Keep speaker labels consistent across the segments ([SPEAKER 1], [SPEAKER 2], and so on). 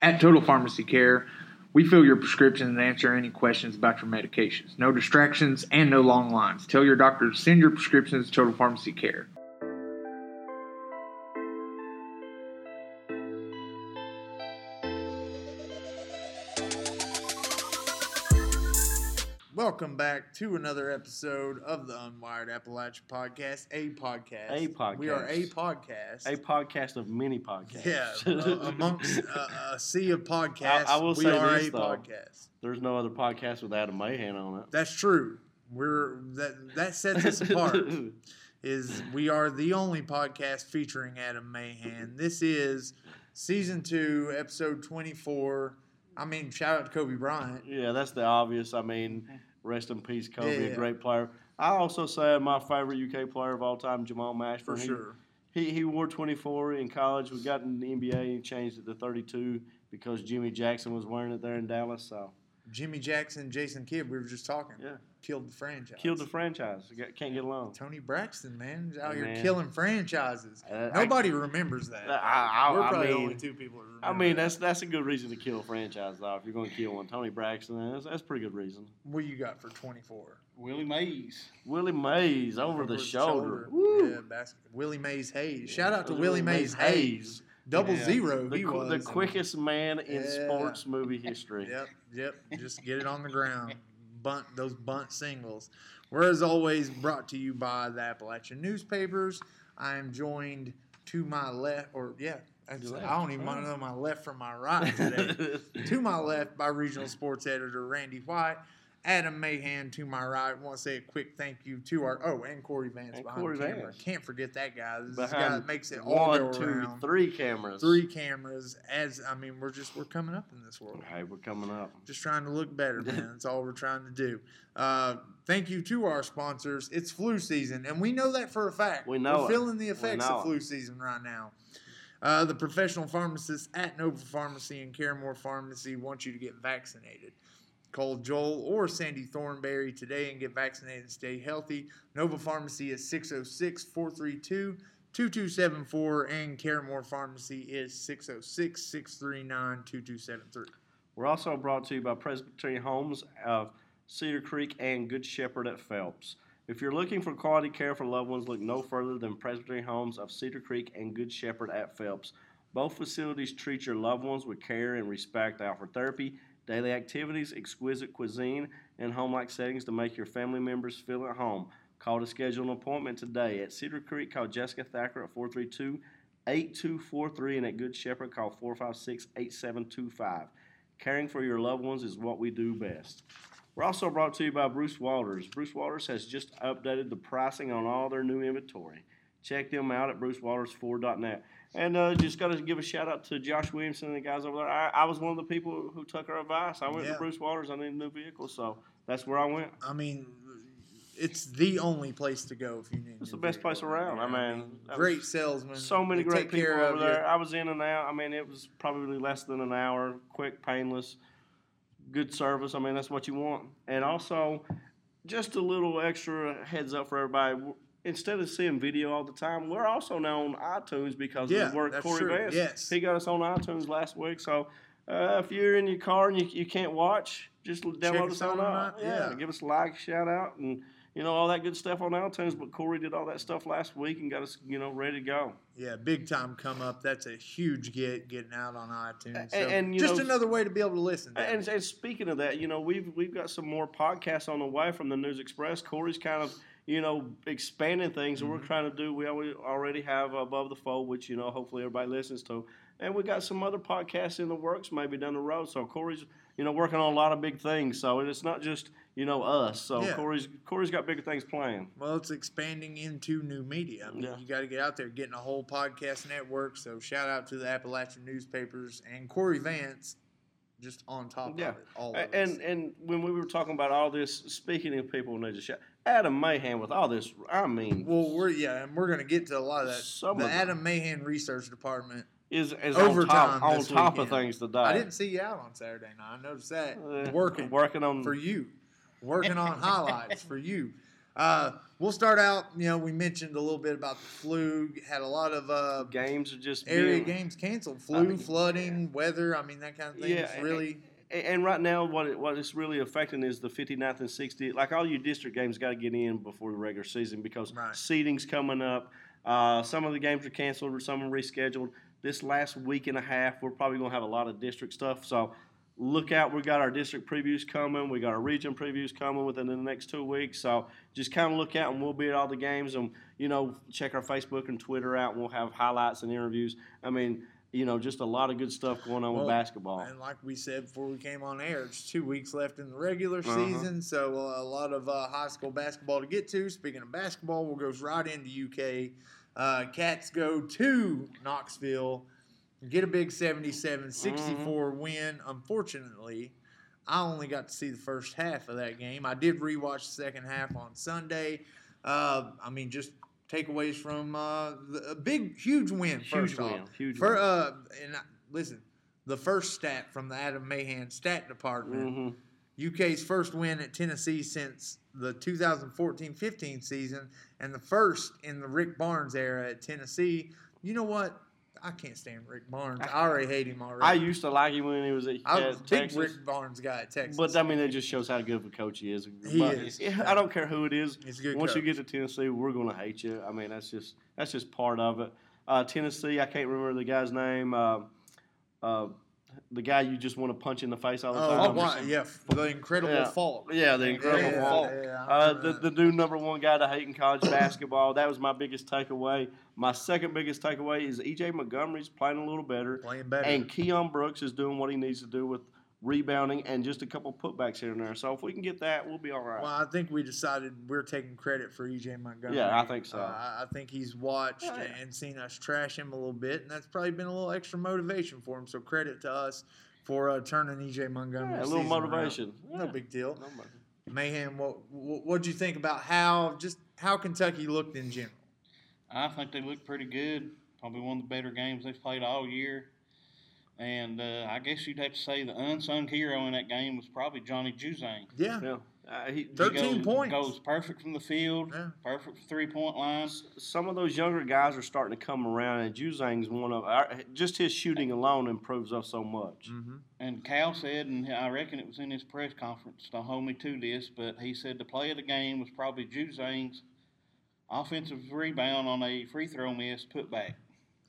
[SPEAKER 1] At Total Pharmacy Care, we fill your prescriptions and answer any questions about your medications. No distractions and no long lines. Tell your doctor to send your prescriptions to Total Pharmacy Care. Welcome back to another episode of the Unwired Appalachia Podcast, a podcast.
[SPEAKER 2] A podcast.
[SPEAKER 1] We are a podcast.
[SPEAKER 2] a podcast of many podcasts.
[SPEAKER 1] yeah, uh, amongst uh, a sea of podcasts,
[SPEAKER 2] I will
[SPEAKER 1] we
[SPEAKER 2] say
[SPEAKER 1] are
[SPEAKER 2] this,
[SPEAKER 1] a
[SPEAKER 2] though.
[SPEAKER 1] podcast.
[SPEAKER 2] There's no other podcast with Adam Mahan on it.
[SPEAKER 1] That's true. We're that that sets us apart. is we are the only podcast featuring Adam Mahan. This is season two, episode twenty four. I mean, shout out to Kobe Bryant.
[SPEAKER 2] yeah, that's the obvious. I mean, rest in peace, Kobe,
[SPEAKER 1] Yeah.
[SPEAKER 2] a great player. I also say my favorite UK player of all time, Jamal Mashburn.
[SPEAKER 1] For
[SPEAKER 2] He-
[SPEAKER 1] sure.
[SPEAKER 2] He, he wore 24 in college. We got in the NBA and changed it to 32 because Jimmy Jackson was wearing it there in Dallas. So
[SPEAKER 1] Jimmy Jackson, Jason Kidd, we were just talking.
[SPEAKER 2] Yeah.
[SPEAKER 1] Killed the franchise.
[SPEAKER 2] killed the franchise. Can't get along.
[SPEAKER 1] Toni Braxton, man, is out here killing franchises.
[SPEAKER 2] Uh, I-
[SPEAKER 1] Nobody remembers that.
[SPEAKER 2] I- I-
[SPEAKER 1] we're
[SPEAKER 2] I
[SPEAKER 1] probably the
[SPEAKER 2] mean-
[SPEAKER 1] only two people. That remember
[SPEAKER 2] I mean,
[SPEAKER 1] that.
[SPEAKER 2] that's that's a good reason to kill a franchise, though. If you're going to kill one, Toni Braxton, that's, that's a pretty good reason.
[SPEAKER 1] what you got for twenty four.
[SPEAKER 3] Willie Mays.
[SPEAKER 2] Willie Mays over, the, shoulder. Woo.
[SPEAKER 1] Yeah, basket. Willie Mays Hayes. Shout out to Willie Mays Hayes. Double
[SPEAKER 3] Yeah.
[SPEAKER 1] zero.
[SPEAKER 2] The,
[SPEAKER 1] he
[SPEAKER 2] qu-
[SPEAKER 1] was.
[SPEAKER 2] the quickest man in
[SPEAKER 1] Yeah.
[SPEAKER 2] sports movie history.
[SPEAKER 1] Yep, yep. Just get it on the ground. Bunt those bunt singles. We're as always brought to you by the Appalachian newspapers. I am joined to my left, or yeah, I don't even know my left from my right today. to my left by regional sports editor Randy White. Adam Mahan to my right. want to say a quick thank you to our oh and Corey Vance
[SPEAKER 2] And
[SPEAKER 1] behind
[SPEAKER 2] Corey
[SPEAKER 1] the camera.
[SPEAKER 2] Vance.
[SPEAKER 1] Can't forget that guy. This is the guy that makes it all go
[SPEAKER 2] One, two,
[SPEAKER 1] around.
[SPEAKER 2] three cameras.
[SPEAKER 1] Three cameras. As I mean, we're just we're coming up in this world
[SPEAKER 2] Hey, we're coming up.
[SPEAKER 1] just trying to look better, man. That's all we're trying to do. Uh, thank you to our sponsors. It's flu season, and we know that for a fact.
[SPEAKER 2] We know
[SPEAKER 1] We're
[SPEAKER 2] it.
[SPEAKER 1] feeling the effects of
[SPEAKER 2] it.
[SPEAKER 1] flu season right now. Uh, the professional pharmacists at Nova Pharmacy and Caramore Pharmacy want you to get vaccinated. Call Joel or Sandy Thornberry today and get vaccinated and stay healthy. Nova Pharmacy is 606 432 2274, and Caramore Pharmacy is 606 639 2273.
[SPEAKER 2] We're also brought to you by Presbyterian Homes of Cedar Creek and Good Shepherd at Phelps. If you're looking for quality care for loved ones, look no further than Presbyterian Homes of Cedar Creek and Good Shepherd at Phelps. Both facilities treat your loved ones with care and respect. Offer therapy, daily activities, exquisite cuisine, and home like settings to make your family members feel at home. Call to schedule an appointment today. At Cedar Creek, call Jessica Thacker at 432 8243, and at Good Shepherd, call 456 8725. Caring for your loved ones is what we do best. We're also brought to you by Bruce Waters. Bruce Waters has just updated the pricing on all their new inventory. Check them out at brucewaters4.net. And uh, just got to give a shout out to Josh Williamson and the guys over there. I, I was one of the people who took our advice. I went
[SPEAKER 1] Yeah.
[SPEAKER 2] to Bruce Waters. I needed a new vehicle, so that's where I went.
[SPEAKER 1] I mean, it's the only place to go if you need.
[SPEAKER 2] It's the best place around. I mean, that
[SPEAKER 1] great
[SPEAKER 2] was
[SPEAKER 1] salesman.
[SPEAKER 2] So many
[SPEAKER 1] They
[SPEAKER 2] great people over there.
[SPEAKER 1] You.
[SPEAKER 2] I was in and out. I mean, it was probably less than an hour, quick, painless, good service. I mean, that's what you want. And also, just a little extra heads up for everybody. Instead of seeing video all the time, we're also now on iTunes because
[SPEAKER 1] Yeah,
[SPEAKER 2] of the work Corey
[SPEAKER 1] true.
[SPEAKER 2] Vance.
[SPEAKER 1] Yes.
[SPEAKER 2] He got us on iTunes last week. So uh, if you're in your car and you, you can't watch, just download
[SPEAKER 1] us
[SPEAKER 2] on
[SPEAKER 1] out.
[SPEAKER 2] Yeah.
[SPEAKER 1] yeah.
[SPEAKER 2] give us a like, shout out, and you know all that good stuff on iTunes. But Corey did all that stuff last week and got us, you know, ready to go.
[SPEAKER 1] Yeah, big time come up. That's a huge get getting out on iTunes. So
[SPEAKER 2] and, you
[SPEAKER 1] just
[SPEAKER 2] know-
[SPEAKER 1] another way to be able to listen. To
[SPEAKER 2] And, and speaking of that, you know, we've we've got some more podcasts on the way from the News Express. Corey's kind of, you know, expanding things, and we're mm-hmm. trying to do. We already already have Above the Fold, which you know, hopefully everybody listens to, and we got some other podcasts in the works, maybe down the road. So Corey's, you know, working on a lot of big things. So it's not just you know us. So
[SPEAKER 1] Yeah.
[SPEAKER 2] Corey's Corey's got bigger things planned.
[SPEAKER 1] well, it's expanding into new media. I mean,
[SPEAKER 2] Yeah.
[SPEAKER 1] you got to get out there, getting a whole podcast network. So shout out to the Appalachian newspapers and Corey Vance, just on top
[SPEAKER 2] Yeah.
[SPEAKER 1] of it. All
[SPEAKER 2] And and when we were talking about all this, speaking of people who need to shout, Adam Mahan with all this, I mean,
[SPEAKER 1] Well, we're yeah, and we're gonna get to a lot of that.
[SPEAKER 2] Some
[SPEAKER 1] the
[SPEAKER 2] of.
[SPEAKER 1] Adam Mahan Research Department.
[SPEAKER 2] is is
[SPEAKER 1] Overtime
[SPEAKER 2] on top, on top of things today.
[SPEAKER 1] I didn't see you out on Saturday night. I noticed that
[SPEAKER 2] Uh,
[SPEAKER 1] working
[SPEAKER 2] working on
[SPEAKER 1] for you, working on highlights for you. Uh, we'll start out. You know, we mentioned a little bit about the flu. Had a lot of uh,
[SPEAKER 2] Games are just
[SPEAKER 1] area
[SPEAKER 2] being,
[SPEAKER 1] games canceled.
[SPEAKER 2] I
[SPEAKER 1] Flu,
[SPEAKER 2] mean,
[SPEAKER 1] flooding, weather. I mean, that kind of thing.
[SPEAKER 2] Yeah,
[SPEAKER 1] really.
[SPEAKER 2] And right now, what it, what it's really affecting is the 59th and 60th. Like all your district games, got to get in before the regular season because
[SPEAKER 1] Right.
[SPEAKER 2] seeding's coming up. Uh, some of the games are canceled or some are rescheduled. This last week and a half, we're probably going to have a lot of district stuff. So look out. We've got our district previews coming. We got our region previews coming within the next two weeks. So just kind of look out, and we'll be at all the games. And you know, check our Facebook and Twitter out, and we'll have highlights and interviews. I mean. You know, just a lot of good stuff going on
[SPEAKER 1] Well,
[SPEAKER 2] with basketball.
[SPEAKER 1] And like we said before we came on air, it's two weeks left in the regular
[SPEAKER 2] Uh-huh.
[SPEAKER 1] season, so uh, a lot of uh, high school basketball to get to. Speaking of basketball, we'll go right into UK. Uh, Cats go to Knoxville, get a big 77 64
[SPEAKER 2] Mm-hmm.
[SPEAKER 1] win. Unfortunately, I only got to see the first half of that game. I did rewatch the second half on Sunday. Uh, I mean, just takeaways from uh, the, a big, huge win.
[SPEAKER 2] Huge
[SPEAKER 1] first off.
[SPEAKER 2] win, huge
[SPEAKER 1] For,
[SPEAKER 2] win.
[SPEAKER 1] uh, and I, listen, the first stat from the Adam Mahan stat department
[SPEAKER 2] hmm
[SPEAKER 1] UK's first win at Tennessee since the 2014-15 season, and the first in the Rick Barnes era at Tennessee. You know what? I can't stand Rick Barnes. I already hate him already.
[SPEAKER 2] I used to like him when he was at,
[SPEAKER 1] I was a big
[SPEAKER 2] Texas.
[SPEAKER 1] Rick Barnes guy at Texas.
[SPEAKER 2] But I mean, it just shows how good of a coach he is.
[SPEAKER 1] He
[SPEAKER 2] But,
[SPEAKER 1] is.
[SPEAKER 2] I don't care who it is.
[SPEAKER 1] He's a good
[SPEAKER 2] Once you get to Tennessee, we're going to hate you. I mean, that's just that's just part of it. Uh, Tennessee, I can't remember the guy's name. Uh, uh, the guy you just want to punch in the face all the
[SPEAKER 1] oh,
[SPEAKER 2] time.
[SPEAKER 1] why- yeah, the Incredible
[SPEAKER 2] Yeah.
[SPEAKER 1] Falk.
[SPEAKER 2] Yeah, the incredible
[SPEAKER 1] Yeah,
[SPEAKER 2] Falk.
[SPEAKER 1] yeah,
[SPEAKER 2] Uh, the, the new number one guy to hate in college basketball. That was my biggest takeaway. My second biggest takeaway is EJ Montgomery's playing a little better.
[SPEAKER 1] playing better.
[SPEAKER 2] And Keion Brooks is doing what he needs to do with rebounding and just a couple putbacks here and there. So if we can get that, we'll be all right.
[SPEAKER 1] Well, I think we decided we're taking credit for EJ Montgomery.
[SPEAKER 2] Yeah, I think so.
[SPEAKER 1] Uh, I I think he's watched
[SPEAKER 2] Oh, yeah.
[SPEAKER 1] and seen us trash him a little bit, and that's probably been a little extra motivation for him. So credit to us for uh, turning EJ Montgomery.
[SPEAKER 2] Yeah, a little
[SPEAKER 1] season around.
[SPEAKER 2] motivation.
[SPEAKER 1] No big deal.
[SPEAKER 2] No matter.
[SPEAKER 1] Mayhem, what what what'd you think about how just how Kentucky looked in general?
[SPEAKER 3] I think they looked pretty good. Probably one of the better games they've played all year. And uh, I guess you'd have to say the unsung hero in that game was probably Johnny Juzang.
[SPEAKER 1] Yeah,
[SPEAKER 2] Yeah. Uh, he,
[SPEAKER 1] Thir-
[SPEAKER 3] He
[SPEAKER 1] 13
[SPEAKER 3] goes,
[SPEAKER 1] points.
[SPEAKER 3] Goes perfect from the field,
[SPEAKER 1] Yeah.
[SPEAKER 3] perfect three point line.
[SPEAKER 2] some of those younger guys are starting to come around, and Juzang's one of our, just his shooting alone improves us so much.
[SPEAKER 1] mm-hmm.
[SPEAKER 3] And Cal said, and I reckon it was in his press conference, don't hold me to this, but he said the play of the game was probably Juzang's offensive rebound on a free throw miss put back.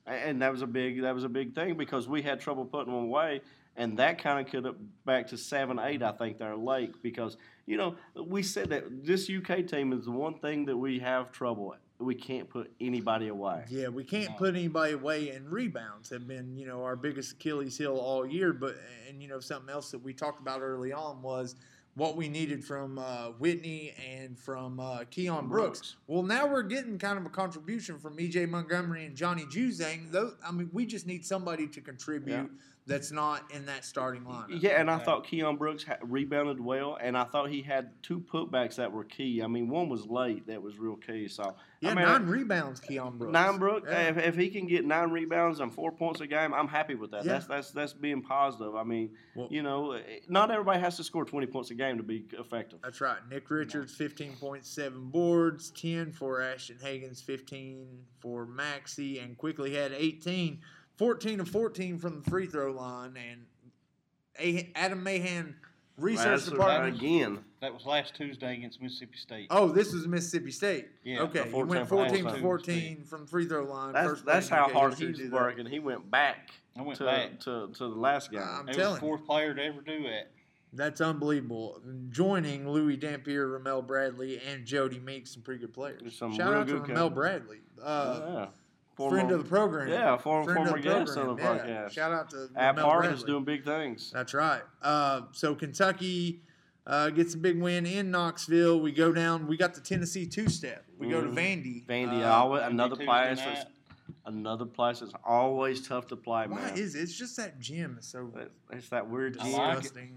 [SPEAKER 2] And that was a big that was a big thing because we had trouble putting them away, and that kind of could up back to seven eight I think they're late because you know we said that this UK team is the one thing that we have trouble at. We can't put anybody away.
[SPEAKER 1] Yeah, we can't put anybody away, and rebounds have been, you know, our biggest Achilles heel all year. But and you know, something else that we talked about early on was what we needed from uh, Whitney and from uh, Keion Brooks.
[SPEAKER 2] Brooks.
[SPEAKER 1] Well, now we're getting kind of a contribution from EJ Montgomery and Johnny Juzang. Though, I mean, we just need somebody to contribute
[SPEAKER 2] Yeah.
[SPEAKER 1] That's not in that starting lineup.
[SPEAKER 2] Yeah, and I thought Keion Brooks ha- rebounded well, and I thought he had two putbacks that were key. I mean, one was late that was real key. So
[SPEAKER 1] Yeah,
[SPEAKER 2] I mean,
[SPEAKER 1] nine rebounds, Keion Brooks.
[SPEAKER 2] Nine Brook,
[SPEAKER 1] Yeah.
[SPEAKER 2] if, if he can get nine rebounds and four points a game, I'm happy with that.
[SPEAKER 1] Yeah.
[SPEAKER 2] That's that's that's being positive. I mean,
[SPEAKER 1] Well-
[SPEAKER 2] you know, eh, not everybody has to score 20 points a game to be effective.
[SPEAKER 1] That's right. Nick Richards, 15.7 boards, 10 for Ashton Hagans, 15 for Maxey, and Quickley had 18, 14 of 14 from the free throw line. And A- Adam Mahan, research
[SPEAKER 2] That's
[SPEAKER 1] department.
[SPEAKER 2] again.
[SPEAKER 3] That was last Tuesday against Mississippi State.
[SPEAKER 1] Oh, this was Mississippi State.
[SPEAKER 3] Yeah,
[SPEAKER 1] okay.
[SPEAKER 2] the
[SPEAKER 1] He
[SPEAKER 2] 14
[SPEAKER 1] went 14 for
[SPEAKER 3] Tuesday.
[SPEAKER 1] 14 from free throw line.
[SPEAKER 2] That's
[SPEAKER 1] First
[SPEAKER 2] that's how
[SPEAKER 1] in
[SPEAKER 2] hard
[SPEAKER 1] history to
[SPEAKER 2] he's working. He went back
[SPEAKER 3] I went
[SPEAKER 2] to,
[SPEAKER 3] back.
[SPEAKER 2] to to the last game.
[SPEAKER 1] I'm
[SPEAKER 3] He was
[SPEAKER 1] telling
[SPEAKER 3] the fourth player to ever do that.
[SPEAKER 1] That's unbelievable. Joining Louis Dampier, Ramel Bradley, and Jody Meeks, some pretty good players.
[SPEAKER 2] Some
[SPEAKER 1] Shout out to
[SPEAKER 2] good
[SPEAKER 1] Ramel. Bradley. Uh,
[SPEAKER 2] yeah.
[SPEAKER 1] Friend of the program.
[SPEAKER 2] yeah, former
[SPEAKER 1] Friend of
[SPEAKER 2] former
[SPEAKER 1] the
[SPEAKER 2] guest on the
[SPEAKER 1] program, yeah. Shout out to
[SPEAKER 2] Ab
[SPEAKER 1] Ramel
[SPEAKER 2] Hartman's
[SPEAKER 1] Bradley.
[SPEAKER 2] doing big things.
[SPEAKER 1] That's right. Uh, so Kentucky uh, gets a big win in Knoxville. We go down. We got the Tennessee two-step. We go to
[SPEAKER 2] Mhm.
[SPEAKER 1] Vandy.
[SPEAKER 2] Vandy,
[SPEAKER 1] Uh,
[SPEAKER 2] always, another place
[SPEAKER 3] night.
[SPEAKER 2] that's another place that's always tough to play,
[SPEAKER 1] why
[SPEAKER 2] man.
[SPEAKER 1] is it? It's just that gym is so
[SPEAKER 2] It- it's that weird
[SPEAKER 3] I
[SPEAKER 2] gym.
[SPEAKER 3] like it.
[SPEAKER 1] and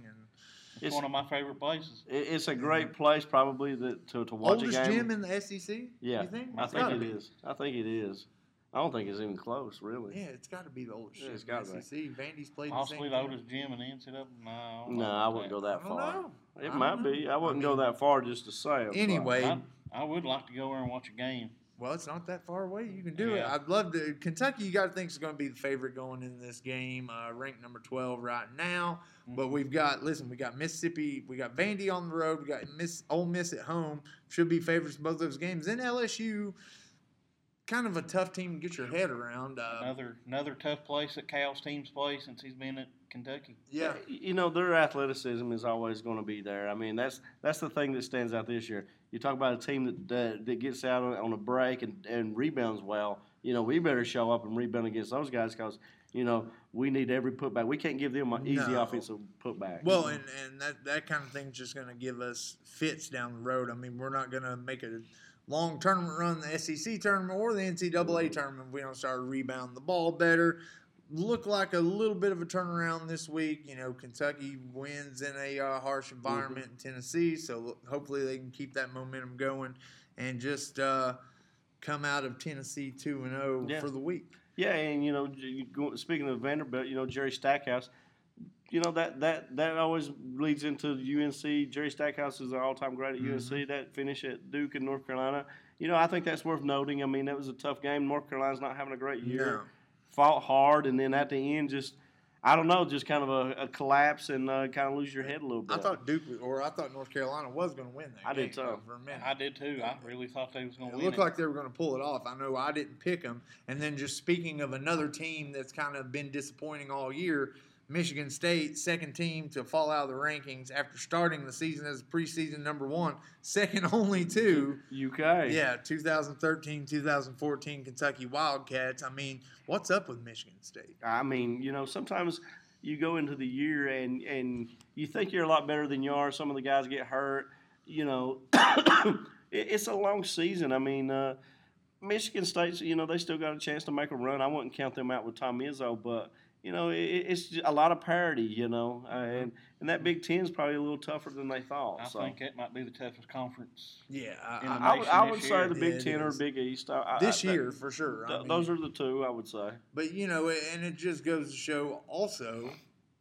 [SPEAKER 3] It's,
[SPEAKER 2] It's-
[SPEAKER 3] one of my favorite places.
[SPEAKER 2] It, it's a great place, probably that to, to watch
[SPEAKER 1] oldest
[SPEAKER 2] a game.
[SPEAKER 1] gym in the SEC.
[SPEAKER 2] yeah,
[SPEAKER 1] you think?
[SPEAKER 2] I
[SPEAKER 1] It's
[SPEAKER 2] think it
[SPEAKER 1] be.
[SPEAKER 2] is. I think it is. I don't think it's even close, really.
[SPEAKER 1] Yeah, it's got to be the oldest
[SPEAKER 2] Yeah,
[SPEAKER 1] gym
[SPEAKER 2] it's
[SPEAKER 1] in
[SPEAKER 2] gotta be.
[SPEAKER 1] SEC. Vandy's played
[SPEAKER 3] Possibly
[SPEAKER 1] the
[SPEAKER 3] the
[SPEAKER 1] same
[SPEAKER 3] oldest gym in the NCAA. No,
[SPEAKER 2] No, I wouldn't go
[SPEAKER 3] that.
[SPEAKER 2] go
[SPEAKER 1] I
[SPEAKER 2] that
[SPEAKER 1] don't
[SPEAKER 2] far.
[SPEAKER 1] know.
[SPEAKER 2] It
[SPEAKER 1] I
[SPEAKER 2] might
[SPEAKER 1] don't know.
[SPEAKER 2] be. I wouldn't
[SPEAKER 1] I
[SPEAKER 2] go
[SPEAKER 1] mean-
[SPEAKER 2] that far just to say it. but-
[SPEAKER 1] Anyway,
[SPEAKER 3] I, I would like to go there and watch a game.
[SPEAKER 1] Well, it's not that far away. You can do it.
[SPEAKER 3] Yeah.
[SPEAKER 1] I'd love to. Kentucky, you got to think is going to be the favorite going in this game, uh, ranked number twelve right now. But
[SPEAKER 3] Mm-hmm.
[SPEAKER 1] we've got listen, we got Mississippi, we got Vandy on the road, we got Miss Ole Miss at home. Should be favorites in both those games. Then LSU, kind of a tough team to get your head around. Uh,
[SPEAKER 3] Another another tough place that Cal's team's played since he's been at Kentucky.
[SPEAKER 1] yeah,
[SPEAKER 2] you know their athleticism is always going to be there. I mean that's that's the thing that stands out this year. You talk about a team that that, that gets out on, on a break and, and rebounds well. You know we better show up and rebound against those guys because you know we need every putback. We can't give them an easy
[SPEAKER 1] No.
[SPEAKER 2] offensive putback.
[SPEAKER 1] Well, and, and that, that kind of thing's just going to give us fits down the road. I mean, we're not going to make a long tournament run, the SEC tournament or the NCAA tournament, if we don't start rebounding the ball better. Look like a little bit of a turnaround this week. You know, Kentucky wins in a uh, harsh environment in Tennessee, so hopefully they can keep that momentum going and just uh, come out of Tennessee two and zero for the week.
[SPEAKER 2] Yeah, and you know, speaking of Vanderbilt, you know Jerry Stackhouse, you know that that that always leads into UNC. Jerry Stackhouse is an all-time great at
[SPEAKER 1] Mm-hmm.
[SPEAKER 2] UNC. That finish at Duke in North Carolina, you know, I think that's worth noting. I mean, that was a tough game. North Carolina's not having a great year.
[SPEAKER 1] No.
[SPEAKER 2] Fought hard, and then at the end, just I don't know, just kind of a, a collapse and uh, kind of lose your head a little bit.
[SPEAKER 1] I thought Duke, or I thought North Carolina was going to win that
[SPEAKER 2] I
[SPEAKER 1] game
[SPEAKER 2] did too.
[SPEAKER 1] for a minute.
[SPEAKER 3] I did too. I really thought they was going to win
[SPEAKER 1] looked
[SPEAKER 3] it.
[SPEAKER 1] Looked like they were going to pull it off. I know I didn't pick them. And then just speaking of another team that's kind of been disappointing all year, Michigan State, second team to fall out of the rankings after starting the season as preseason number one, second only to,
[SPEAKER 2] UK.
[SPEAKER 1] yeah, 2013, 2014 Kentucky Wildcats. I mean, what's up with Michigan State?
[SPEAKER 2] I mean, you know, sometimes you go into the year and and you think you're a lot better than you are. Some of the guys get hurt. You know, it's a long season. I mean, uh, Michigan State's you know they still got a chance to make a run. I wouldn't count them out with Tom Izzo, but you know it, it's a lot of parity. You know, uh, and and that Big Ten is probably a little tougher than they thought.
[SPEAKER 3] I
[SPEAKER 2] so.
[SPEAKER 3] think that might be the toughest conference.
[SPEAKER 1] Yeah,
[SPEAKER 3] In
[SPEAKER 1] I,
[SPEAKER 3] the
[SPEAKER 1] I,
[SPEAKER 2] I would, I would say the Big
[SPEAKER 1] it
[SPEAKER 2] Ten or. Big East. I, I,
[SPEAKER 1] this
[SPEAKER 2] I-
[SPEAKER 1] year for sure. I
[SPEAKER 2] th-
[SPEAKER 1] mean,
[SPEAKER 2] those are the two I would say.
[SPEAKER 1] But you know, and it just goes to show also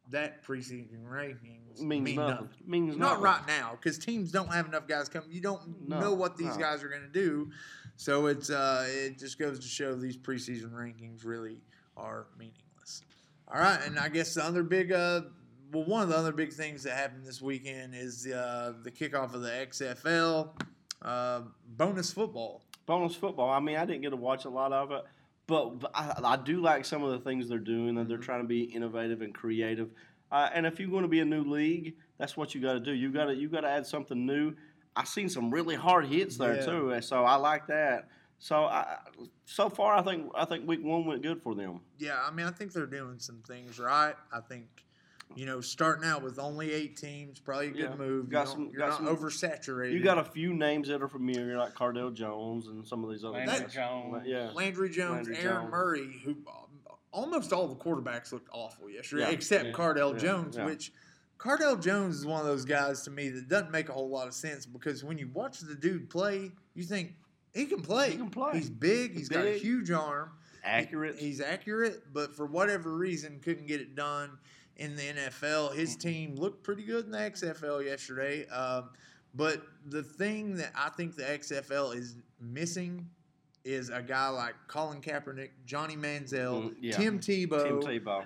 [SPEAKER 1] that preseason rankings
[SPEAKER 2] Means
[SPEAKER 1] mean
[SPEAKER 2] nothing.
[SPEAKER 1] nothing.
[SPEAKER 2] Means
[SPEAKER 1] Not
[SPEAKER 2] nothing.
[SPEAKER 1] right now, because teams don't have enough guys coming. You don't
[SPEAKER 2] No,
[SPEAKER 1] know what these
[SPEAKER 2] no.
[SPEAKER 1] guys are going to do, so it's uh, it just goes to show these preseason rankings really are meaningless. All right, and I guess the other big, uh, well, one of the other big things that happened this weekend is uh, the kickoff of the XFL uh, bonus football.
[SPEAKER 2] bonus football. I mean, I didn't get to watch a lot of it, but, but I, I do like some of the things they're doing, and they're
[SPEAKER 1] Mhm.
[SPEAKER 2] trying to be innovative and creative. Uh, and if you're going to be a new league, that's what you got to do. You got to you got to add something new. I seen some really hard hits there
[SPEAKER 1] Yeah.
[SPEAKER 2] too, so I like that. So I, so far, I think I think week one went good for them.
[SPEAKER 1] Yeah, I mean, I think they're doing some things right. I think, you know, starting out with only eight teams, probably a good
[SPEAKER 2] Yeah.
[SPEAKER 1] move.
[SPEAKER 2] Got
[SPEAKER 1] you
[SPEAKER 2] some,
[SPEAKER 1] you're
[SPEAKER 2] got
[SPEAKER 1] not
[SPEAKER 2] some-
[SPEAKER 1] oversaturated.
[SPEAKER 2] You got a few names that are familiar, like Cardale Jones and some of these other
[SPEAKER 3] Landry
[SPEAKER 2] guys.
[SPEAKER 3] Jones.
[SPEAKER 2] Yeah,
[SPEAKER 1] Landry Jones,
[SPEAKER 2] Landry
[SPEAKER 1] Aaron
[SPEAKER 2] Jones.
[SPEAKER 1] Murray, who almost all the quarterbacks looked awful yesterday,
[SPEAKER 2] Yeah.
[SPEAKER 1] except
[SPEAKER 3] Yeah.
[SPEAKER 1] Cardale
[SPEAKER 2] Yeah.
[SPEAKER 1] Jones,
[SPEAKER 2] Yeah.
[SPEAKER 1] which Cardale Jones is one of those guys to me that doesn't make a whole lot of sense because when you watch the dude play, you think he can play.
[SPEAKER 2] He can play.
[SPEAKER 1] He's big. he's got a huge arm.
[SPEAKER 2] accurate.
[SPEAKER 1] He's accurate, but for whatever reason, couldn't get it done in the NFL. His team looked pretty good in the XFL yesterday. Um, but the thing that I think the XFL is missing is a guy like Colin Kaepernick, Johnny Manziel,
[SPEAKER 2] Mm, yeah.
[SPEAKER 1] Tim Tebow.
[SPEAKER 2] Tim Tebow.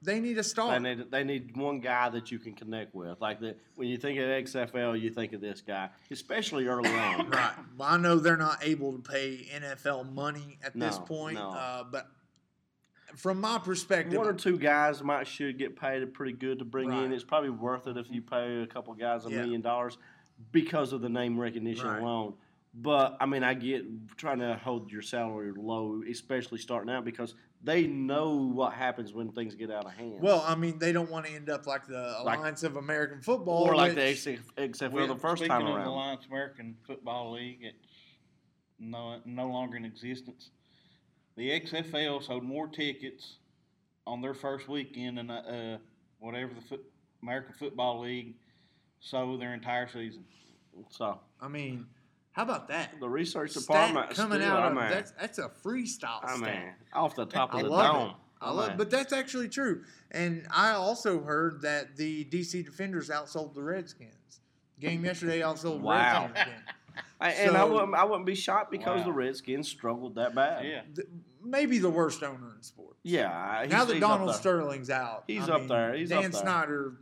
[SPEAKER 1] They need a star.
[SPEAKER 2] They need they need one guy that you can connect with. Like the when you think of XFL, you think of this guy, especially early on.
[SPEAKER 1] Right. Well, I know they're not able to pay NFL money at this point,
[SPEAKER 2] no.
[SPEAKER 1] uh, but from my perspective,
[SPEAKER 2] One or two guys might should get paid pretty good to bring in. It's probably worth it if you pay a couple guys a
[SPEAKER 1] Yeah.
[SPEAKER 2] million dollars because of the name recognition
[SPEAKER 1] Right.
[SPEAKER 2] alone. But I mean, I get trying to hold your salary low, especially starting out, because they know what happens when things get out of hand.
[SPEAKER 1] well, I mean, they don't want to end up like the
[SPEAKER 2] Like-
[SPEAKER 1] Alliance of American Football,
[SPEAKER 2] or like the
[SPEAKER 1] which-
[SPEAKER 2] XF XFL
[SPEAKER 3] Well,
[SPEAKER 2] the first
[SPEAKER 3] speaking
[SPEAKER 2] time
[SPEAKER 3] of the
[SPEAKER 2] around.
[SPEAKER 3] Alliance American Football League, it's no no longer in existence. The XFL sold more tickets on their first weekend than uh, whatever the foot, American Football League sold their entire season.
[SPEAKER 2] So
[SPEAKER 1] I mean, how about that?
[SPEAKER 2] the research
[SPEAKER 1] Stat
[SPEAKER 2] department
[SPEAKER 1] coming
[SPEAKER 2] still,
[SPEAKER 1] out
[SPEAKER 2] I
[SPEAKER 1] of
[SPEAKER 2] mean,
[SPEAKER 1] that's that's a freestyle
[SPEAKER 2] I
[SPEAKER 1] stat.
[SPEAKER 2] mean, off the top of
[SPEAKER 1] I
[SPEAKER 2] the
[SPEAKER 1] love
[SPEAKER 2] dome.
[SPEAKER 1] it. I love, but that's actually true. And I also heard that the DC Defenders outsold the Redskins. Game yesterday outsold
[SPEAKER 2] Wow.
[SPEAKER 1] Redskins. Again.
[SPEAKER 2] I, and I wouldn't I wouldn't be shocked because the Redskins struggled that bad.
[SPEAKER 3] Yeah.
[SPEAKER 1] th- maybe the worst owner in sports.
[SPEAKER 2] Yeah.
[SPEAKER 1] Now that Donald. Sterling's out,
[SPEAKER 2] He's
[SPEAKER 1] I
[SPEAKER 2] up
[SPEAKER 1] mean,
[SPEAKER 2] there. He's up
[SPEAKER 1] Dan
[SPEAKER 2] there.
[SPEAKER 1] Snyder.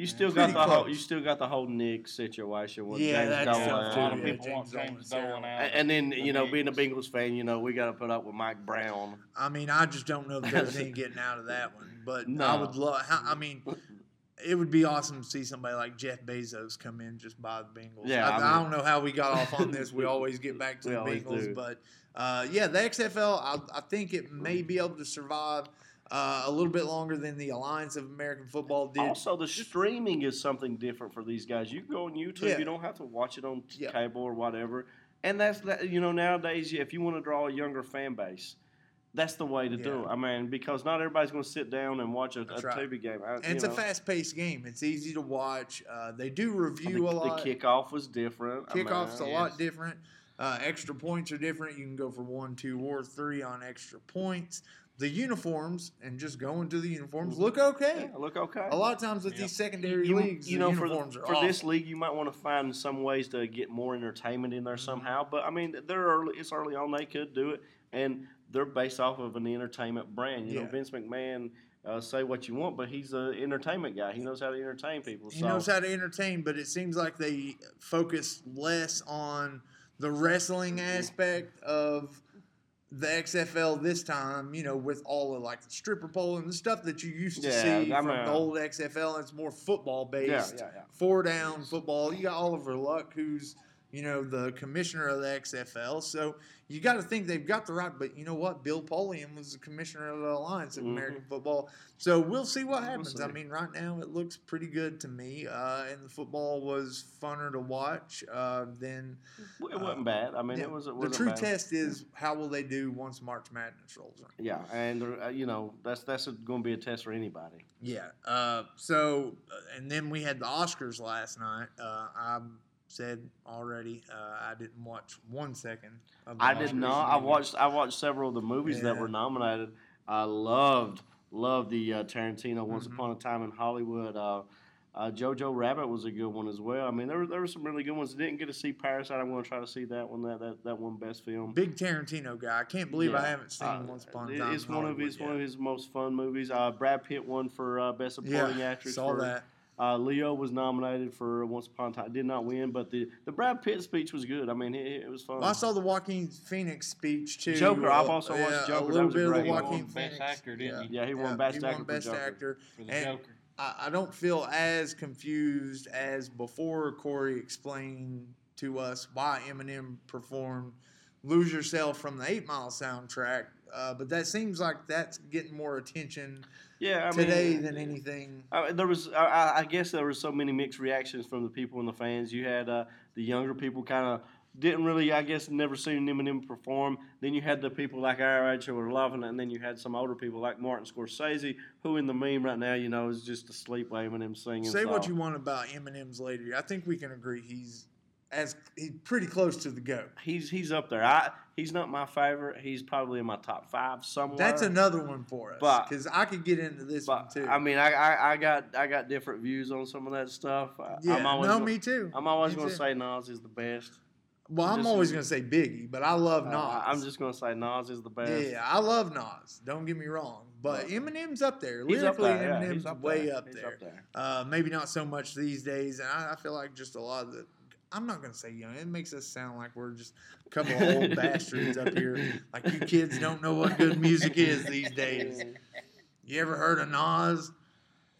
[SPEAKER 2] You still
[SPEAKER 1] Pretty
[SPEAKER 2] got the whole
[SPEAKER 1] close.
[SPEAKER 2] you still got the whole Nick situation with
[SPEAKER 1] Yeah,
[SPEAKER 2] James
[SPEAKER 1] that's
[SPEAKER 2] Dolan.
[SPEAKER 3] a lot of
[SPEAKER 1] too.
[SPEAKER 3] people
[SPEAKER 1] Yeah,
[SPEAKER 3] want
[SPEAKER 1] James
[SPEAKER 3] James
[SPEAKER 1] Dolan's
[SPEAKER 3] Dolan out.
[SPEAKER 2] And and then you know, being a
[SPEAKER 3] Bengals.
[SPEAKER 2] Bengals fan, you know we got to put up with Mike Brown.
[SPEAKER 1] I mean, I just don't know if there's any getting out of that one. But I
[SPEAKER 2] No.
[SPEAKER 1] would love. I mean, it would be awesome to see somebody like Jeff Bezos come in just buy the Bengals.
[SPEAKER 2] Yeah,
[SPEAKER 1] I,
[SPEAKER 2] I
[SPEAKER 1] I don't know how we got off on this. We always get back to
[SPEAKER 2] We
[SPEAKER 1] the
[SPEAKER 2] always
[SPEAKER 1] Bengals,
[SPEAKER 2] do.
[SPEAKER 1] but uh, yeah, the XFL. I, I think it may be able to survive uh, a little bit longer than the Alliance of American Football did.
[SPEAKER 2] Also, the streaming is something different for these guys. You can go on YouTube.
[SPEAKER 1] Yeah.
[SPEAKER 2] You don't have to watch it on
[SPEAKER 1] Yeah.
[SPEAKER 2] cable or whatever. And that's that. You know, nowadays, if you want to draw a younger fan base, that's the way to do it. I mean, because not everybody's going to sit down and watch a, a
[SPEAKER 1] right.
[SPEAKER 2] TV game. I,
[SPEAKER 1] it's
[SPEAKER 2] know,
[SPEAKER 1] a fast-paced game. It's easy to watch. Uh, they do
[SPEAKER 2] the,
[SPEAKER 1] review a
[SPEAKER 2] the
[SPEAKER 1] lot.
[SPEAKER 2] kickoff was different. I mean,
[SPEAKER 1] Kickoff's a lot different. Uh, extra points are different. You can go for one, two, or three on extra points. The uniforms and just going to the uniforms look okay.
[SPEAKER 2] Yeah, look okay.
[SPEAKER 1] A lot of times with
[SPEAKER 3] Yeah.
[SPEAKER 1] these secondary
[SPEAKER 2] you,
[SPEAKER 1] leagues,
[SPEAKER 2] you
[SPEAKER 1] the
[SPEAKER 2] know, for,
[SPEAKER 1] uniforms are
[SPEAKER 2] for this league, you might want to find some ways to get more entertainment in there
[SPEAKER 1] Mm-hmm.
[SPEAKER 2] somehow. But I mean, they're early. It's early on; they could do it, and they're based off of an entertainment brand. You know,
[SPEAKER 1] Yeah.
[SPEAKER 2] Vince McMahon. Uh, say what you want, but he's an entertainment guy. He knows how to entertain people.
[SPEAKER 1] He knows how to entertain, but it seems like they focus less on the wrestling aspect of the XFL this time, you know, with all of like the stripper pole and the stuff that you used to
[SPEAKER 2] Yeah,
[SPEAKER 1] see
[SPEAKER 2] I'm
[SPEAKER 1] from
[SPEAKER 2] a-
[SPEAKER 1] the old XFL. It's more football based.
[SPEAKER 2] yeah, yeah, yeah.
[SPEAKER 1] four down football. You got Oliver Luck, who's you know the commissioner of the XFL. So you got to think they've got the right. But you know what? Bill Polian was the commissioner of the Alliance of
[SPEAKER 2] Mhm.
[SPEAKER 1] American Football. So we'll see what
[SPEAKER 2] We'll
[SPEAKER 1] happens. I mean, right now it looks pretty good to me, uh, and the football was funner to watch uh, than.
[SPEAKER 2] It wasn't bad. I mean,
[SPEAKER 1] yeah,
[SPEAKER 2] it was. It
[SPEAKER 1] the true
[SPEAKER 2] bad.
[SPEAKER 1] test is how will they do once March Madness rolls around.
[SPEAKER 2] Yeah, and uh, you know that's that's going to be a test for anybody.
[SPEAKER 1] Yeah. Uh, so, uh, and then we had the Oscars last night. Uh, I said already uh, I didn't watch one second. Of the
[SPEAKER 2] I did not. I watched. I watched several of the movies that were nominated. I loved loved the uh, Tarantino Once
[SPEAKER 1] Mhm.
[SPEAKER 2] Upon a Time in Hollywood. Uh, uh, Jojo Rabbit was a good one as well. I mean, there were there were some really good ones. Didn't get to see Parasite. I'm going to try to see that one. That that, that one best film.
[SPEAKER 1] Big Tarantino guy. I can't believe I haven't seen
[SPEAKER 2] Uh,
[SPEAKER 1] Once Upon a Time.
[SPEAKER 2] It's one of his one of his most fun movies. Uh, Brad Pitt won for uh, best supporting
[SPEAKER 1] yeah,
[SPEAKER 2] actress.
[SPEAKER 1] saw
[SPEAKER 2] for,
[SPEAKER 1] that.
[SPEAKER 2] Uh, Leo was nominated for Once Upon a Time. Did not win, but the, the Brad Pitt speech was good. I mean, it, it was fun.
[SPEAKER 1] Well, I saw the Joaquin Phoenix speech too.
[SPEAKER 2] Joker, I've also watched
[SPEAKER 1] yeah,
[SPEAKER 2] Joker.
[SPEAKER 1] A
[SPEAKER 2] That
[SPEAKER 1] little
[SPEAKER 2] was a
[SPEAKER 1] bit of the. Joaquin
[SPEAKER 3] He won Best
[SPEAKER 1] Phoenix.
[SPEAKER 3] Actor, didn't he?
[SPEAKER 2] yeah, he won Best
[SPEAKER 1] he
[SPEAKER 2] Actor
[SPEAKER 1] won
[SPEAKER 2] for
[SPEAKER 1] Best
[SPEAKER 2] Joker.
[SPEAKER 1] Actor.
[SPEAKER 3] For the
[SPEAKER 1] And-
[SPEAKER 3] Joker.
[SPEAKER 1] I, I don't feel as confused as before Corey explained to us why Eminem performed "Lose Yourself" from the Eight Mile soundtrack. Uh, but that seems like that's getting more attention
[SPEAKER 2] Yeah, I
[SPEAKER 1] today
[SPEAKER 2] mean,
[SPEAKER 1] than anything.
[SPEAKER 2] Uh, there was, I- I, I guess, there were so many mixed reactions from the people and the fans. You had uh, the younger people kind of didn't really, I guess, never seen Eminem perform. Then you had the people like our age who were loving it, and then you had some older people like Martin Scorsese, who in the meme right now, you know, is just asleep Eminem singing.
[SPEAKER 1] Say what you want about Eminem's later. I think we can agree he's as he's pretty close to the goat.
[SPEAKER 2] He's he's up there. I he's not my favorite. He's probably in my top five somewhere.
[SPEAKER 1] That's another one for us
[SPEAKER 2] But-
[SPEAKER 1] because I could get into this one too.
[SPEAKER 2] I mean, I, I, I got I got different views on some of that stuff.
[SPEAKER 1] Yeah,
[SPEAKER 2] I'm always
[SPEAKER 1] no,
[SPEAKER 2] gonna,
[SPEAKER 1] me too.
[SPEAKER 2] I'm always going to say Nas is the best.
[SPEAKER 1] Well, I'm
[SPEAKER 2] just-
[SPEAKER 1] always going to say Biggie, but I love Nas.
[SPEAKER 2] Uh, I'm just going to say Nas is the best.
[SPEAKER 1] Yeah, I love Nas. Don't get me wrong, but Eminem's up there.
[SPEAKER 2] Up
[SPEAKER 1] Lyrically,
[SPEAKER 2] there. Yeah,
[SPEAKER 1] Eminem's
[SPEAKER 2] he's up
[SPEAKER 1] way
[SPEAKER 2] there.
[SPEAKER 1] up
[SPEAKER 2] He's
[SPEAKER 1] there.
[SPEAKER 2] up there.
[SPEAKER 1] Uh, maybe not so much these days, and I, I feel like just a lot of the. I'm not gonna say young. It makes us sound like we're just a couple of old bastards up here. Like you kids don't know what good music is these days. You ever heard of Nas?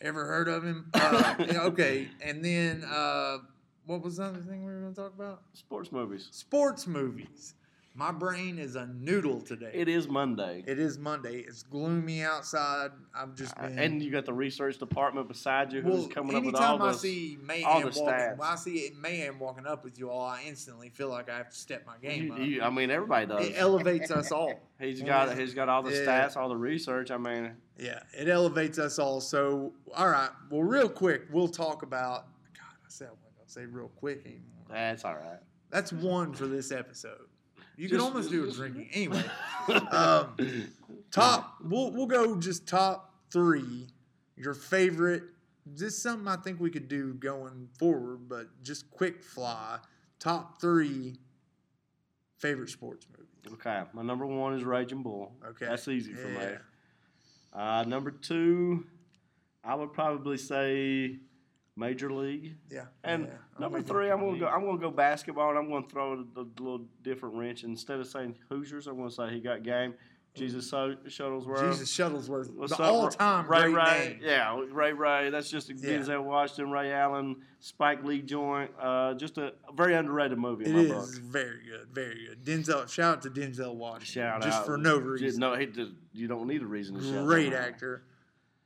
[SPEAKER 1] Ever heard of him? Uh, okay, and then uh, what was the other thing we were gonna talk about?
[SPEAKER 2] Sports movies.
[SPEAKER 1] Sports movies. My brain is a noodle today.
[SPEAKER 2] It is Monday.
[SPEAKER 1] It is Monday. It's gloomy outside. I've just
[SPEAKER 2] Uh,
[SPEAKER 1] been.
[SPEAKER 2] and you got the research department beside you who's
[SPEAKER 1] well,
[SPEAKER 2] coming up with
[SPEAKER 1] anytime
[SPEAKER 2] all
[SPEAKER 1] I
[SPEAKER 2] the.
[SPEAKER 1] see mayhem walking, when I see mayhem walking up with you all, I instantly feel like I have to step my game
[SPEAKER 2] you-
[SPEAKER 1] up.
[SPEAKER 2] you- I mean, everybody does.
[SPEAKER 1] it elevates us all.
[SPEAKER 2] He's got he's got all the
[SPEAKER 1] Yeah.
[SPEAKER 2] stats, all the research. I mean,
[SPEAKER 1] Yeah, it elevates us all. So, all right. Well, real quick, we'll talk about. God, I said I wasn't gonna say real quick anymore.
[SPEAKER 2] that's all right.
[SPEAKER 1] That's one for this episode. You can almost do a drinking anyway. Um, Top, we'll we'll go just top three. Your favorite. This is something I think we could do going forward, but just quick fly. top three favorite sports movies.
[SPEAKER 2] Okay, my number one is Raging Bull.
[SPEAKER 1] Okay,
[SPEAKER 2] that's easy for me. Uh, number two, I would probably say Major League.
[SPEAKER 1] Yeah.
[SPEAKER 2] And
[SPEAKER 1] yeah,
[SPEAKER 2] number three, I'm gonna go. I'm gonna go basketball, and I'm gonna throw it a, a little different wrench. Instead of saying Hoosiers, I'm gonna say he got game. Jesus so- Shuttlesworth.
[SPEAKER 1] Jesus Shuttlesworth,
[SPEAKER 2] What's
[SPEAKER 1] the
[SPEAKER 2] up,
[SPEAKER 1] all-time
[SPEAKER 2] Ray
[SPEAKER 1] great
[SPEAKER 2] Ray?
[SPEAKER 1] name.
[SPEAKER 2] Yeah, Ray Ray. That's just a
[SPEAKER 1] Yeah.
[SPEAKER 2] Denzel Washington, Ray Allen, Spike Lee joint. Uh, just a very underrated movie in my
[SPEAKER 1] is
[SPEAKER 2] book.
[SPEAKER 1] very good, very good. Denzel, shout out to Denzel Washington,
[SPEAKER 2] Shout
[SPEAKER 1] just
[SPEAKER 2] out.
[SPEAKER 1] for no
[SPEAKER 2] Just-
[SPEAKER 1] reason.
[SPEAKER 2] No, he just, you don't need a reason to shout
[SPEAKER 1] Great
[SPEAKER 2] him out.
[SPEAKER 1] actor.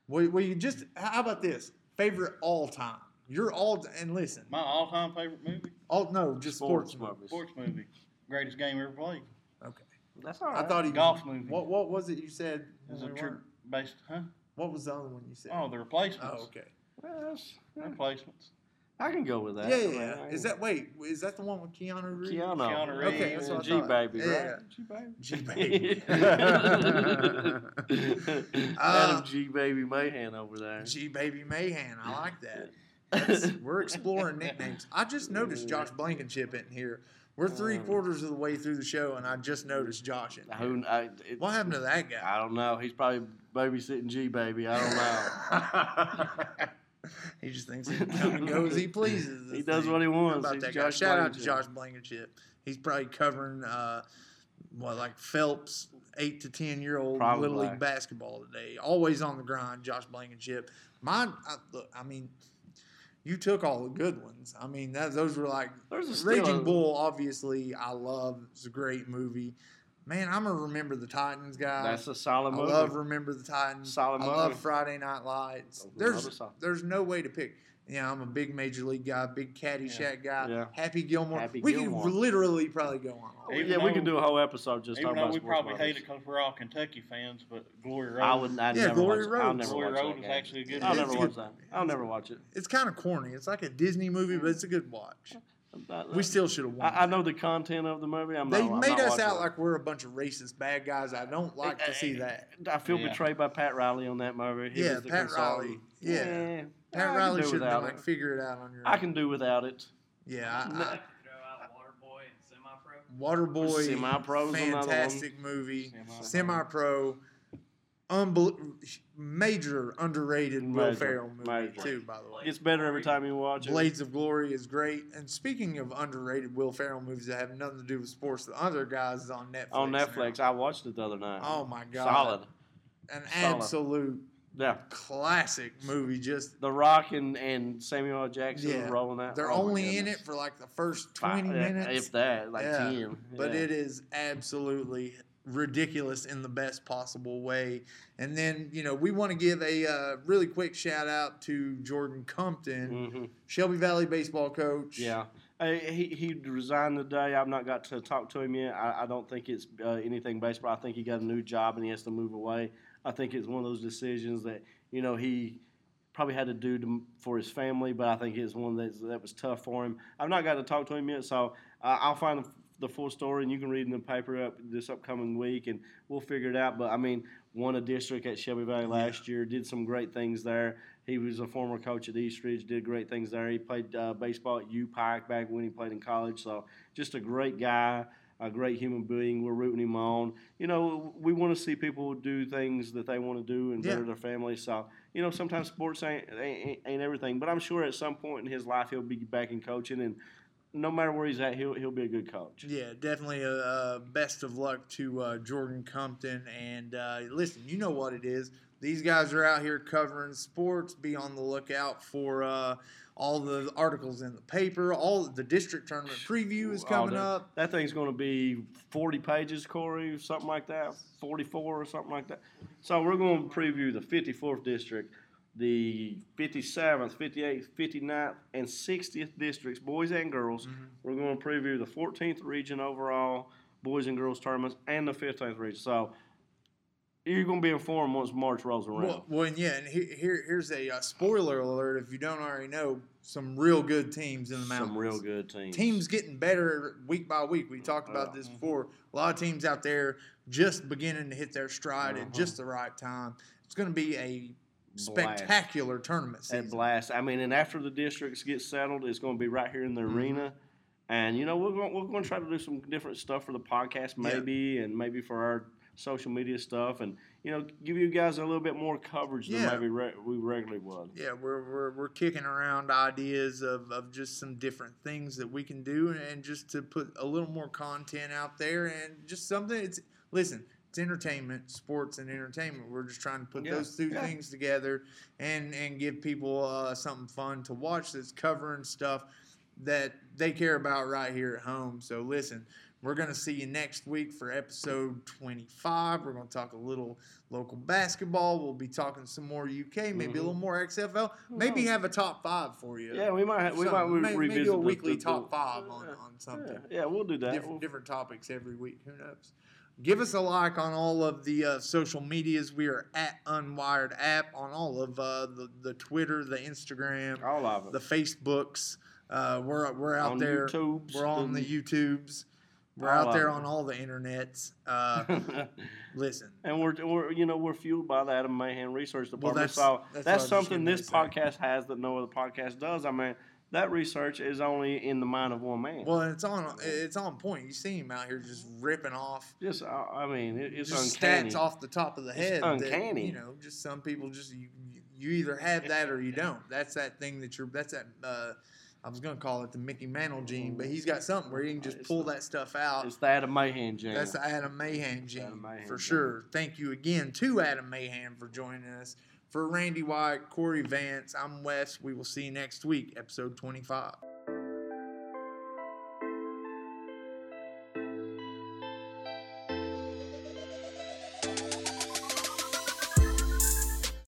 [SPEAKER 1] Well, well, you just how about this favorite all time? You're all and listen,
[SPEAKER 3] My all-time favorite movie,
[SPEAKER 1] all no just sports,
[SPEAKER 2] Sports
[SPEAKER 1] movies.
[SPEAKER 2] movies.
[SPEAKER 3] sports movie, greatest game ever played.
[SPEAKER 1] Okay,
[SPEAKER 2] That's all right.
[SPEAKER 1] I thought he
[SPEAKER 3] Golf
[SPEAKER 1] was,
[SPEAKER 3] movie.
[SPEAKER 1] What what was it you said?
[SPEAKER 3] Is
[SPEAKER 1] when
[SPEAKER 3] a
[SPEAKER 1] we
[SPEAKER 3] true based, huh?
[SPEAKER 1] What was the other one you said?
[SPEAKER 3] Oh, the replacements.
[SPEAKER 1] Oh, okay.
[SPEAKER 2] Yes, yeah,
[SPEAKER 3] Replacements.
[SPEAKER 2] I can go with that.
[SPEAKER 1] Yeah,
[SPEAKER 2] I
[SPEAKER 1] yeah,
[SPEAKER 2] mean,
[SPEAKER 1] Is that wait? Is that the one with Keanu Reeves?
[SPEAKER 2] Keanu?
[SPEAKER 3] Keanu Reeves.
[SPEAKER 1] Okay, that's what I
[SPEAKER 2] G
[SPEAKER 1] thought.
[SPEAKER 2] baby,
[SPEAKER 1] Yeah.
[SPEAKER 2] right? G baby.
[SPEAKER 1] G baby.
[SPEAKER 2] Adam
[SPEAKER 1] Uh,
[SPEAKER 2] G baby Mayhan over there.
[SPEAKER 1] G baby Mayhan. I like that. We're exploring nicknames. I just noticed Josh Blankenship in here. We're three
[SPEAKER 2] Um,
[SPEAKER 1] quarters of the way through the show, and I just noticed Josh in here.
[SPEAKER 2] Who? I, it,
[SPEAKER 1] What happened to that guy?
[SPEAKER 2] I don't know. He's probably babysitting G baby. I don't know.
[SPEAKER 1] he just thinks he can come and go as he pleases.
[SPEAKER 2] He does what he wants.
[SPEAKER 1] about
[SPEAKER 2] He's
[SPEAKER 1] that guy?
[SPEAKER 2] Josh
[SPEAKER 1] Shout out to
[SPEAKER 2] Blankenship.
[SPEAKER 1] Josh Blankenship. He's probably covering uh, what like Phelps, eight to ten year old
[SPEAKER 2] Probably.
[SPEAKER 1] little league basketball today. Always on the grind, Josh Blankenship. Mine, I, look, I mean, you took all the good ones. I mean, that those were like
[SPEAKER 2] There's a
[SPEAKER 1] Raging Bull. Obviously, I love. It's a great movie. Man, I'm gonna remember the Titans guy.
[SPEAKER 2] That's a solid
[SPEAKER 1] I
[SPEAKER 2] movie.
[SPEAKER 1] love Remember the Titans.
[SPEAKER 2] Solid
[SPEAKER 1] I
[SPEAKER 2] movie.
[SPEAKER 1] love Friday Night Lights. There's there's no way to pick. Yeah, I'm a big Major League guy, big Caddyshack guy.
[SPEAKER 2] Yeah.
[SPEAKER 1] Happy Gilmore.
[SPEAKER 2] Happy
[SPEAKER 1] we
[SPEAKER 2] Gilmore.
[SPEAKER 1] could literally probably go on.
[SPEAKER 3] Even
[SPEAKER 2] yeah, we
[SPEAKER 3] though-
[SPEAKER 2] can do a whole episode just
[SPEAKER 3] Even
[SPEAKER 2] talking about
[SPEAKER 3] we
[SPEAKER 2] sports
[SPEAKER 3] probably
[SPEAKER 2] movies.
[SPEAKER 3] hate it because we're all Kentucky fans, but Glory Road.
[SPEAKER 2] I would. I
[SPEAKER 1] Yeah,
[SPEAKER 2] never
[SPEAKER 1] Glory
[SPEAKER 2] watch, I'll never
[SPEAKER 3] Glory
[SPEAKER 2] watch
[SPEAKER 3] Road
[SPEAKER 2] that
[SPEAKER 3] is
[SPEAKER 2] game.
[SPEAKER 3] actually a good
[SPEAKER 2] I'll never
[SPEAKER 1] good.
[SPEAKER 2] watch that. I'll never watch it.
[SPEAKER 1] It's kind of corny. It's like a Disney movie, but it's a good watch. We uh, still should have won.
[SPEAKER 2] I, I know the content of the movie. I'm
[SPEAKER 1] they
[SPEAKER 2] not, I'm
[SPEAKER 1] made
[SPEAKER 2] not
[SPEAKER 1] us out
[SPEAKER 2] it.
[SPEAKER 1] like we're a bunch of racist bad guys. I don't like to uh, see that.
[SPEAKER 2] I feel
[SPEAKER 3] Yeah.
[SPEAKER 2] betrayed by Pat Riley on that movie. He
[SPEAKER 1] Yeah,
[SPEAKER 2] was the
[SPEAKER 1] Pat
[SPEAKER 2] consultant.
[SPEAKER 1] Riley. Yeah.
[SPEAKER 2] I
[SPEAKER 1] Pat
[SPEAKER 2] can
[SPEAKER 1] Riley should have like,
[SPEAKER 2] it.
[SPEAKER 1] figure it out on your
[SPEAKER 2] I
[SPEAKER 1] own.
[SPEAKER 2] can do without it.
[SPEAKER 1] Yeah, I, I,
[SPEAKER 4] Waterboy Semi Pro.
[SPEAKER 1] Waterboy,
[SPEAKER 2] Semi-Pro is another one.
[SPEAKER 1] fantastic movie.
[SPEAKER 3] Semi-Pro.
[SPEAKER 1] Semi-pro, unbel- major underrated Will Ferrell movie
[SPEAKER 2] major.
[SPEAKER 1] too. By the way,
[SPEAKER 2] Gets better every time you watch it.
[SPEAKER 1] Blades of Glory is great. And speaking of underrated Will Ferrell movies that have nothing to do with sports, the other guys is on Netflix.
[SPEAKER 2] on
[SPEAKER 1] now.
[SPEAKER 2] Netflix. I watched it the other night.
[SPEAKER 1] Oh my god,
[SPEAKER 2] Solid.
[SPEAKER 1] An
[SPEAKER 2] Solid.
[SPEAKER 1] absolute
[SPEAKER 2] Yeah.
[SPEAKER 1] classic movie. Just
[SPEAKER 2] The Rock and, and Samuel L. Jackson
[SPEAKER 1] Yeah.
[SPEAKER 2] rolling that.
[SPEAKER 1] they're
[SPEAKER 2] Oh,
[SPEAKER 1] only in it for like the first twenty minutes.
[SPEAKER 2] If that, like
[SPEAKER 1] Yeah.
[SPEAKER 2] 10.
[SPEAKER 1] but
[SPEAKER 2] yeah.
[SPEAKER 1] it is absolutely ridiculous in the best possible way. And then, you know, we want to give a uh, really quick shout out to Jordan Compton,
[SPEAKER 2] Mhm.
[SPEAKER 1] Shelby Valley baseball coach.
[SPEAKER 2] Yeah. Uh, he, he resigned today. I've not got to talk to him yet. I, I don't think it's uh, anything baseball. I think he got a new job and he has to move away. I think it's one of those decisions that, you know, he probably had to do to, for his family, but I think it's one that, that was tough for him. I've not got to talk to him yet, so uh, I'll find the, full story and you can read in the paper up this upcoming week and we'll figure it out. But I mean, won a district at Shelby Valley last year, did some great things there. He was a former coach at Eastridge, did great things there. He played uh, baseball at U Pike back when he played in college. So just a great guy, a great human being. We're rooting him on. You know, we want to see people do things that they want to do and better
[SPEAKER 1] Yeah.
[SPEAKER 2] their family. So you know, sometimes sports ain't, ain't ain't everything, but I'm sure at some point in his life he'll be back in coaching, and no matter where he's at, he'll he'll be a good coach.
[SPEAKER 1] Yeah, definitely a, uh best of luck to uh, Jordan Compton. And uh, listen, you know what it is. These guys are out here covering sports. Be on the lookout for uh, all the articles in the paper. All the district tournament preview is coming up.
[SPEAKER 2] That thing's going to be 40 pages, Corey, something like that, 44 or something like that. So we're going to preview the 54th district, the 57th, 58th, 59th, and 60th districts, boys and girls.
[SPEAKER 1] Mhm.
[SPEAKER 2] We're going to preview the 14th region overall, boys and girls tournaments, and the 15th region. So you're going to be informed once March rolls around.
[SPEAKER 1] Well, well, and yeah, and he- here, here's a uh, spoiler alert. If you don't already know, some real good teams in the mountains.
[SPEAKER 2] Some real good teams.
[SPEAKER 1] teams getting better week by week. We talked about
[SPEAKER 2] Yeah.
[SPEAKER 1] this before. A lot of teams out there just beginning to hit their stride
[SPEAKER 2] Uh-huh.
[SPEAKER 1] at just the right time. It's going to be a
[SPEAKER 2] Blast.
[SPEAKER 1] spectacular tournament
[SPEAKER 2] At
[SPEAKER 1] season.
[SPEAKER 2] blast. I mean, and after the districts get settled, it's going to be right here in the
[SPEAKER 1] Mhm.
[SPEAKER 2] arena, And you know we're going we're going to try to do some different stuff for the podcast,
[SPEAKER 1] Yeah.
[SPEAKER 2] maybe, and maybe for our social media stuff, and you know give you guys a little bit more coverage than maybe re- we regularly would.
[SPEAKER 1] Yeah, we're, we're, we're kicking around ideas of, of just some different things that we can do and just to put a little more content out there and just something it's listen, it's entertainment, sports and entertainment. We're just trying to put
[SPEAKER 2] Yeah,
[SPEAKER 1] those two
[SPEAKER 2] yeah.
[SPEAKER 1] things together and and give people uh, something fun to watch that's covering stuff that they care about right here at home. So listen, we're going to see you next week for episode 25. We're going to talk a little local basketball. We'll be talking some more UK, maybe
[SPEAKER 2] Mhm.
[SPEAKER 1] a little more XFL. Maybe
[SPEAKER 2] knows?
[SPEAKER 1] have a top five for you.
[SPEAKER 2] Yeah, we might have, we might
[SPEAKER 1] Something.
[SPEAKER 2] re-
[SPEAKER 1] May-
[SPEAKER 2] revisit
[SPEAKER 1] maybe a weekly
[SPEAKER 2] the-
[SPEAKER 1] top five on,
[SPEAKER 2] yeah,
[SPEAKER 1] on something.
[SPEAKER 2] Yeah, yeah, we'll do that.
[SPEAKER 1] Different,
[SPEAKER 2] We'll-
[SPEAKER 1] different topics every week. Who knows? Give us a like on all of the uh, social medias. We are at Unwired App on all of uh, the, the Twitter, the Instagram,
[SPEAKER 2] all of
[SPEAKER 1] them,
[SPEAKER 2] the.
[SPEAKER 1] Facebooks. Uh, we're we're out
[SPEAKER 2] on
[SPEAKER 1] there.
[SPEAKER 2] YouTubes,
[SPEAKER 1] We're on the
[SPEAKER 2] and-
[SPEAKER 1] YouTubes. We're
[SPEAKER 2] All
[SPEAKER 1] out there on all the internets. Uh, listen,
[SPEAKER 2] and we're, we're you know we're fueled by the Adam Mayhem Research Department.
[SPEAKER 1] that's-
[SPEAKER 2] so
[SPEAKER 1] that's
[SPEAKER 2] that's,
[SPEAKER 1] what I was just
[SPEAKER 2] something this podcast has that no other podcast does. I mean, that research is only in the mind of one man.
[SPEAKER 1] well, it's on it's on point. You see him out here just ripping off
[SPEAKER 2] just I, mean, it, it's
[SPEAKER 1] just
[SPEAKER 2] uncanny.
[SPEAKER 1] stats off the top of the
[SPEAKER 2] It's
[SPEAKER 1] head. that,
[SPEAKER 2] uncanny.
[SPEAKER 1] you know, just some people just you, you either have that or you don't. That's that thing that you're. That's that. Uh, I was gonna call it the Mickey Mantle gene, but he's got something where he can just pull that stuff out.
[SPEAKER 2] It's the Adam Mayhem jam.
[SPEAKER 1] That's the Adam Mahan gene
[SPEAKER 2] Adam Mahan
[SPEAKER 1] for
[SPEAKER 2] gene.
[SPEAKER 1] sure. Thank you again to Adam Mahan for joining us. For Randy White, Corey Vance, I'm Wes. We will see you next week, episode 25.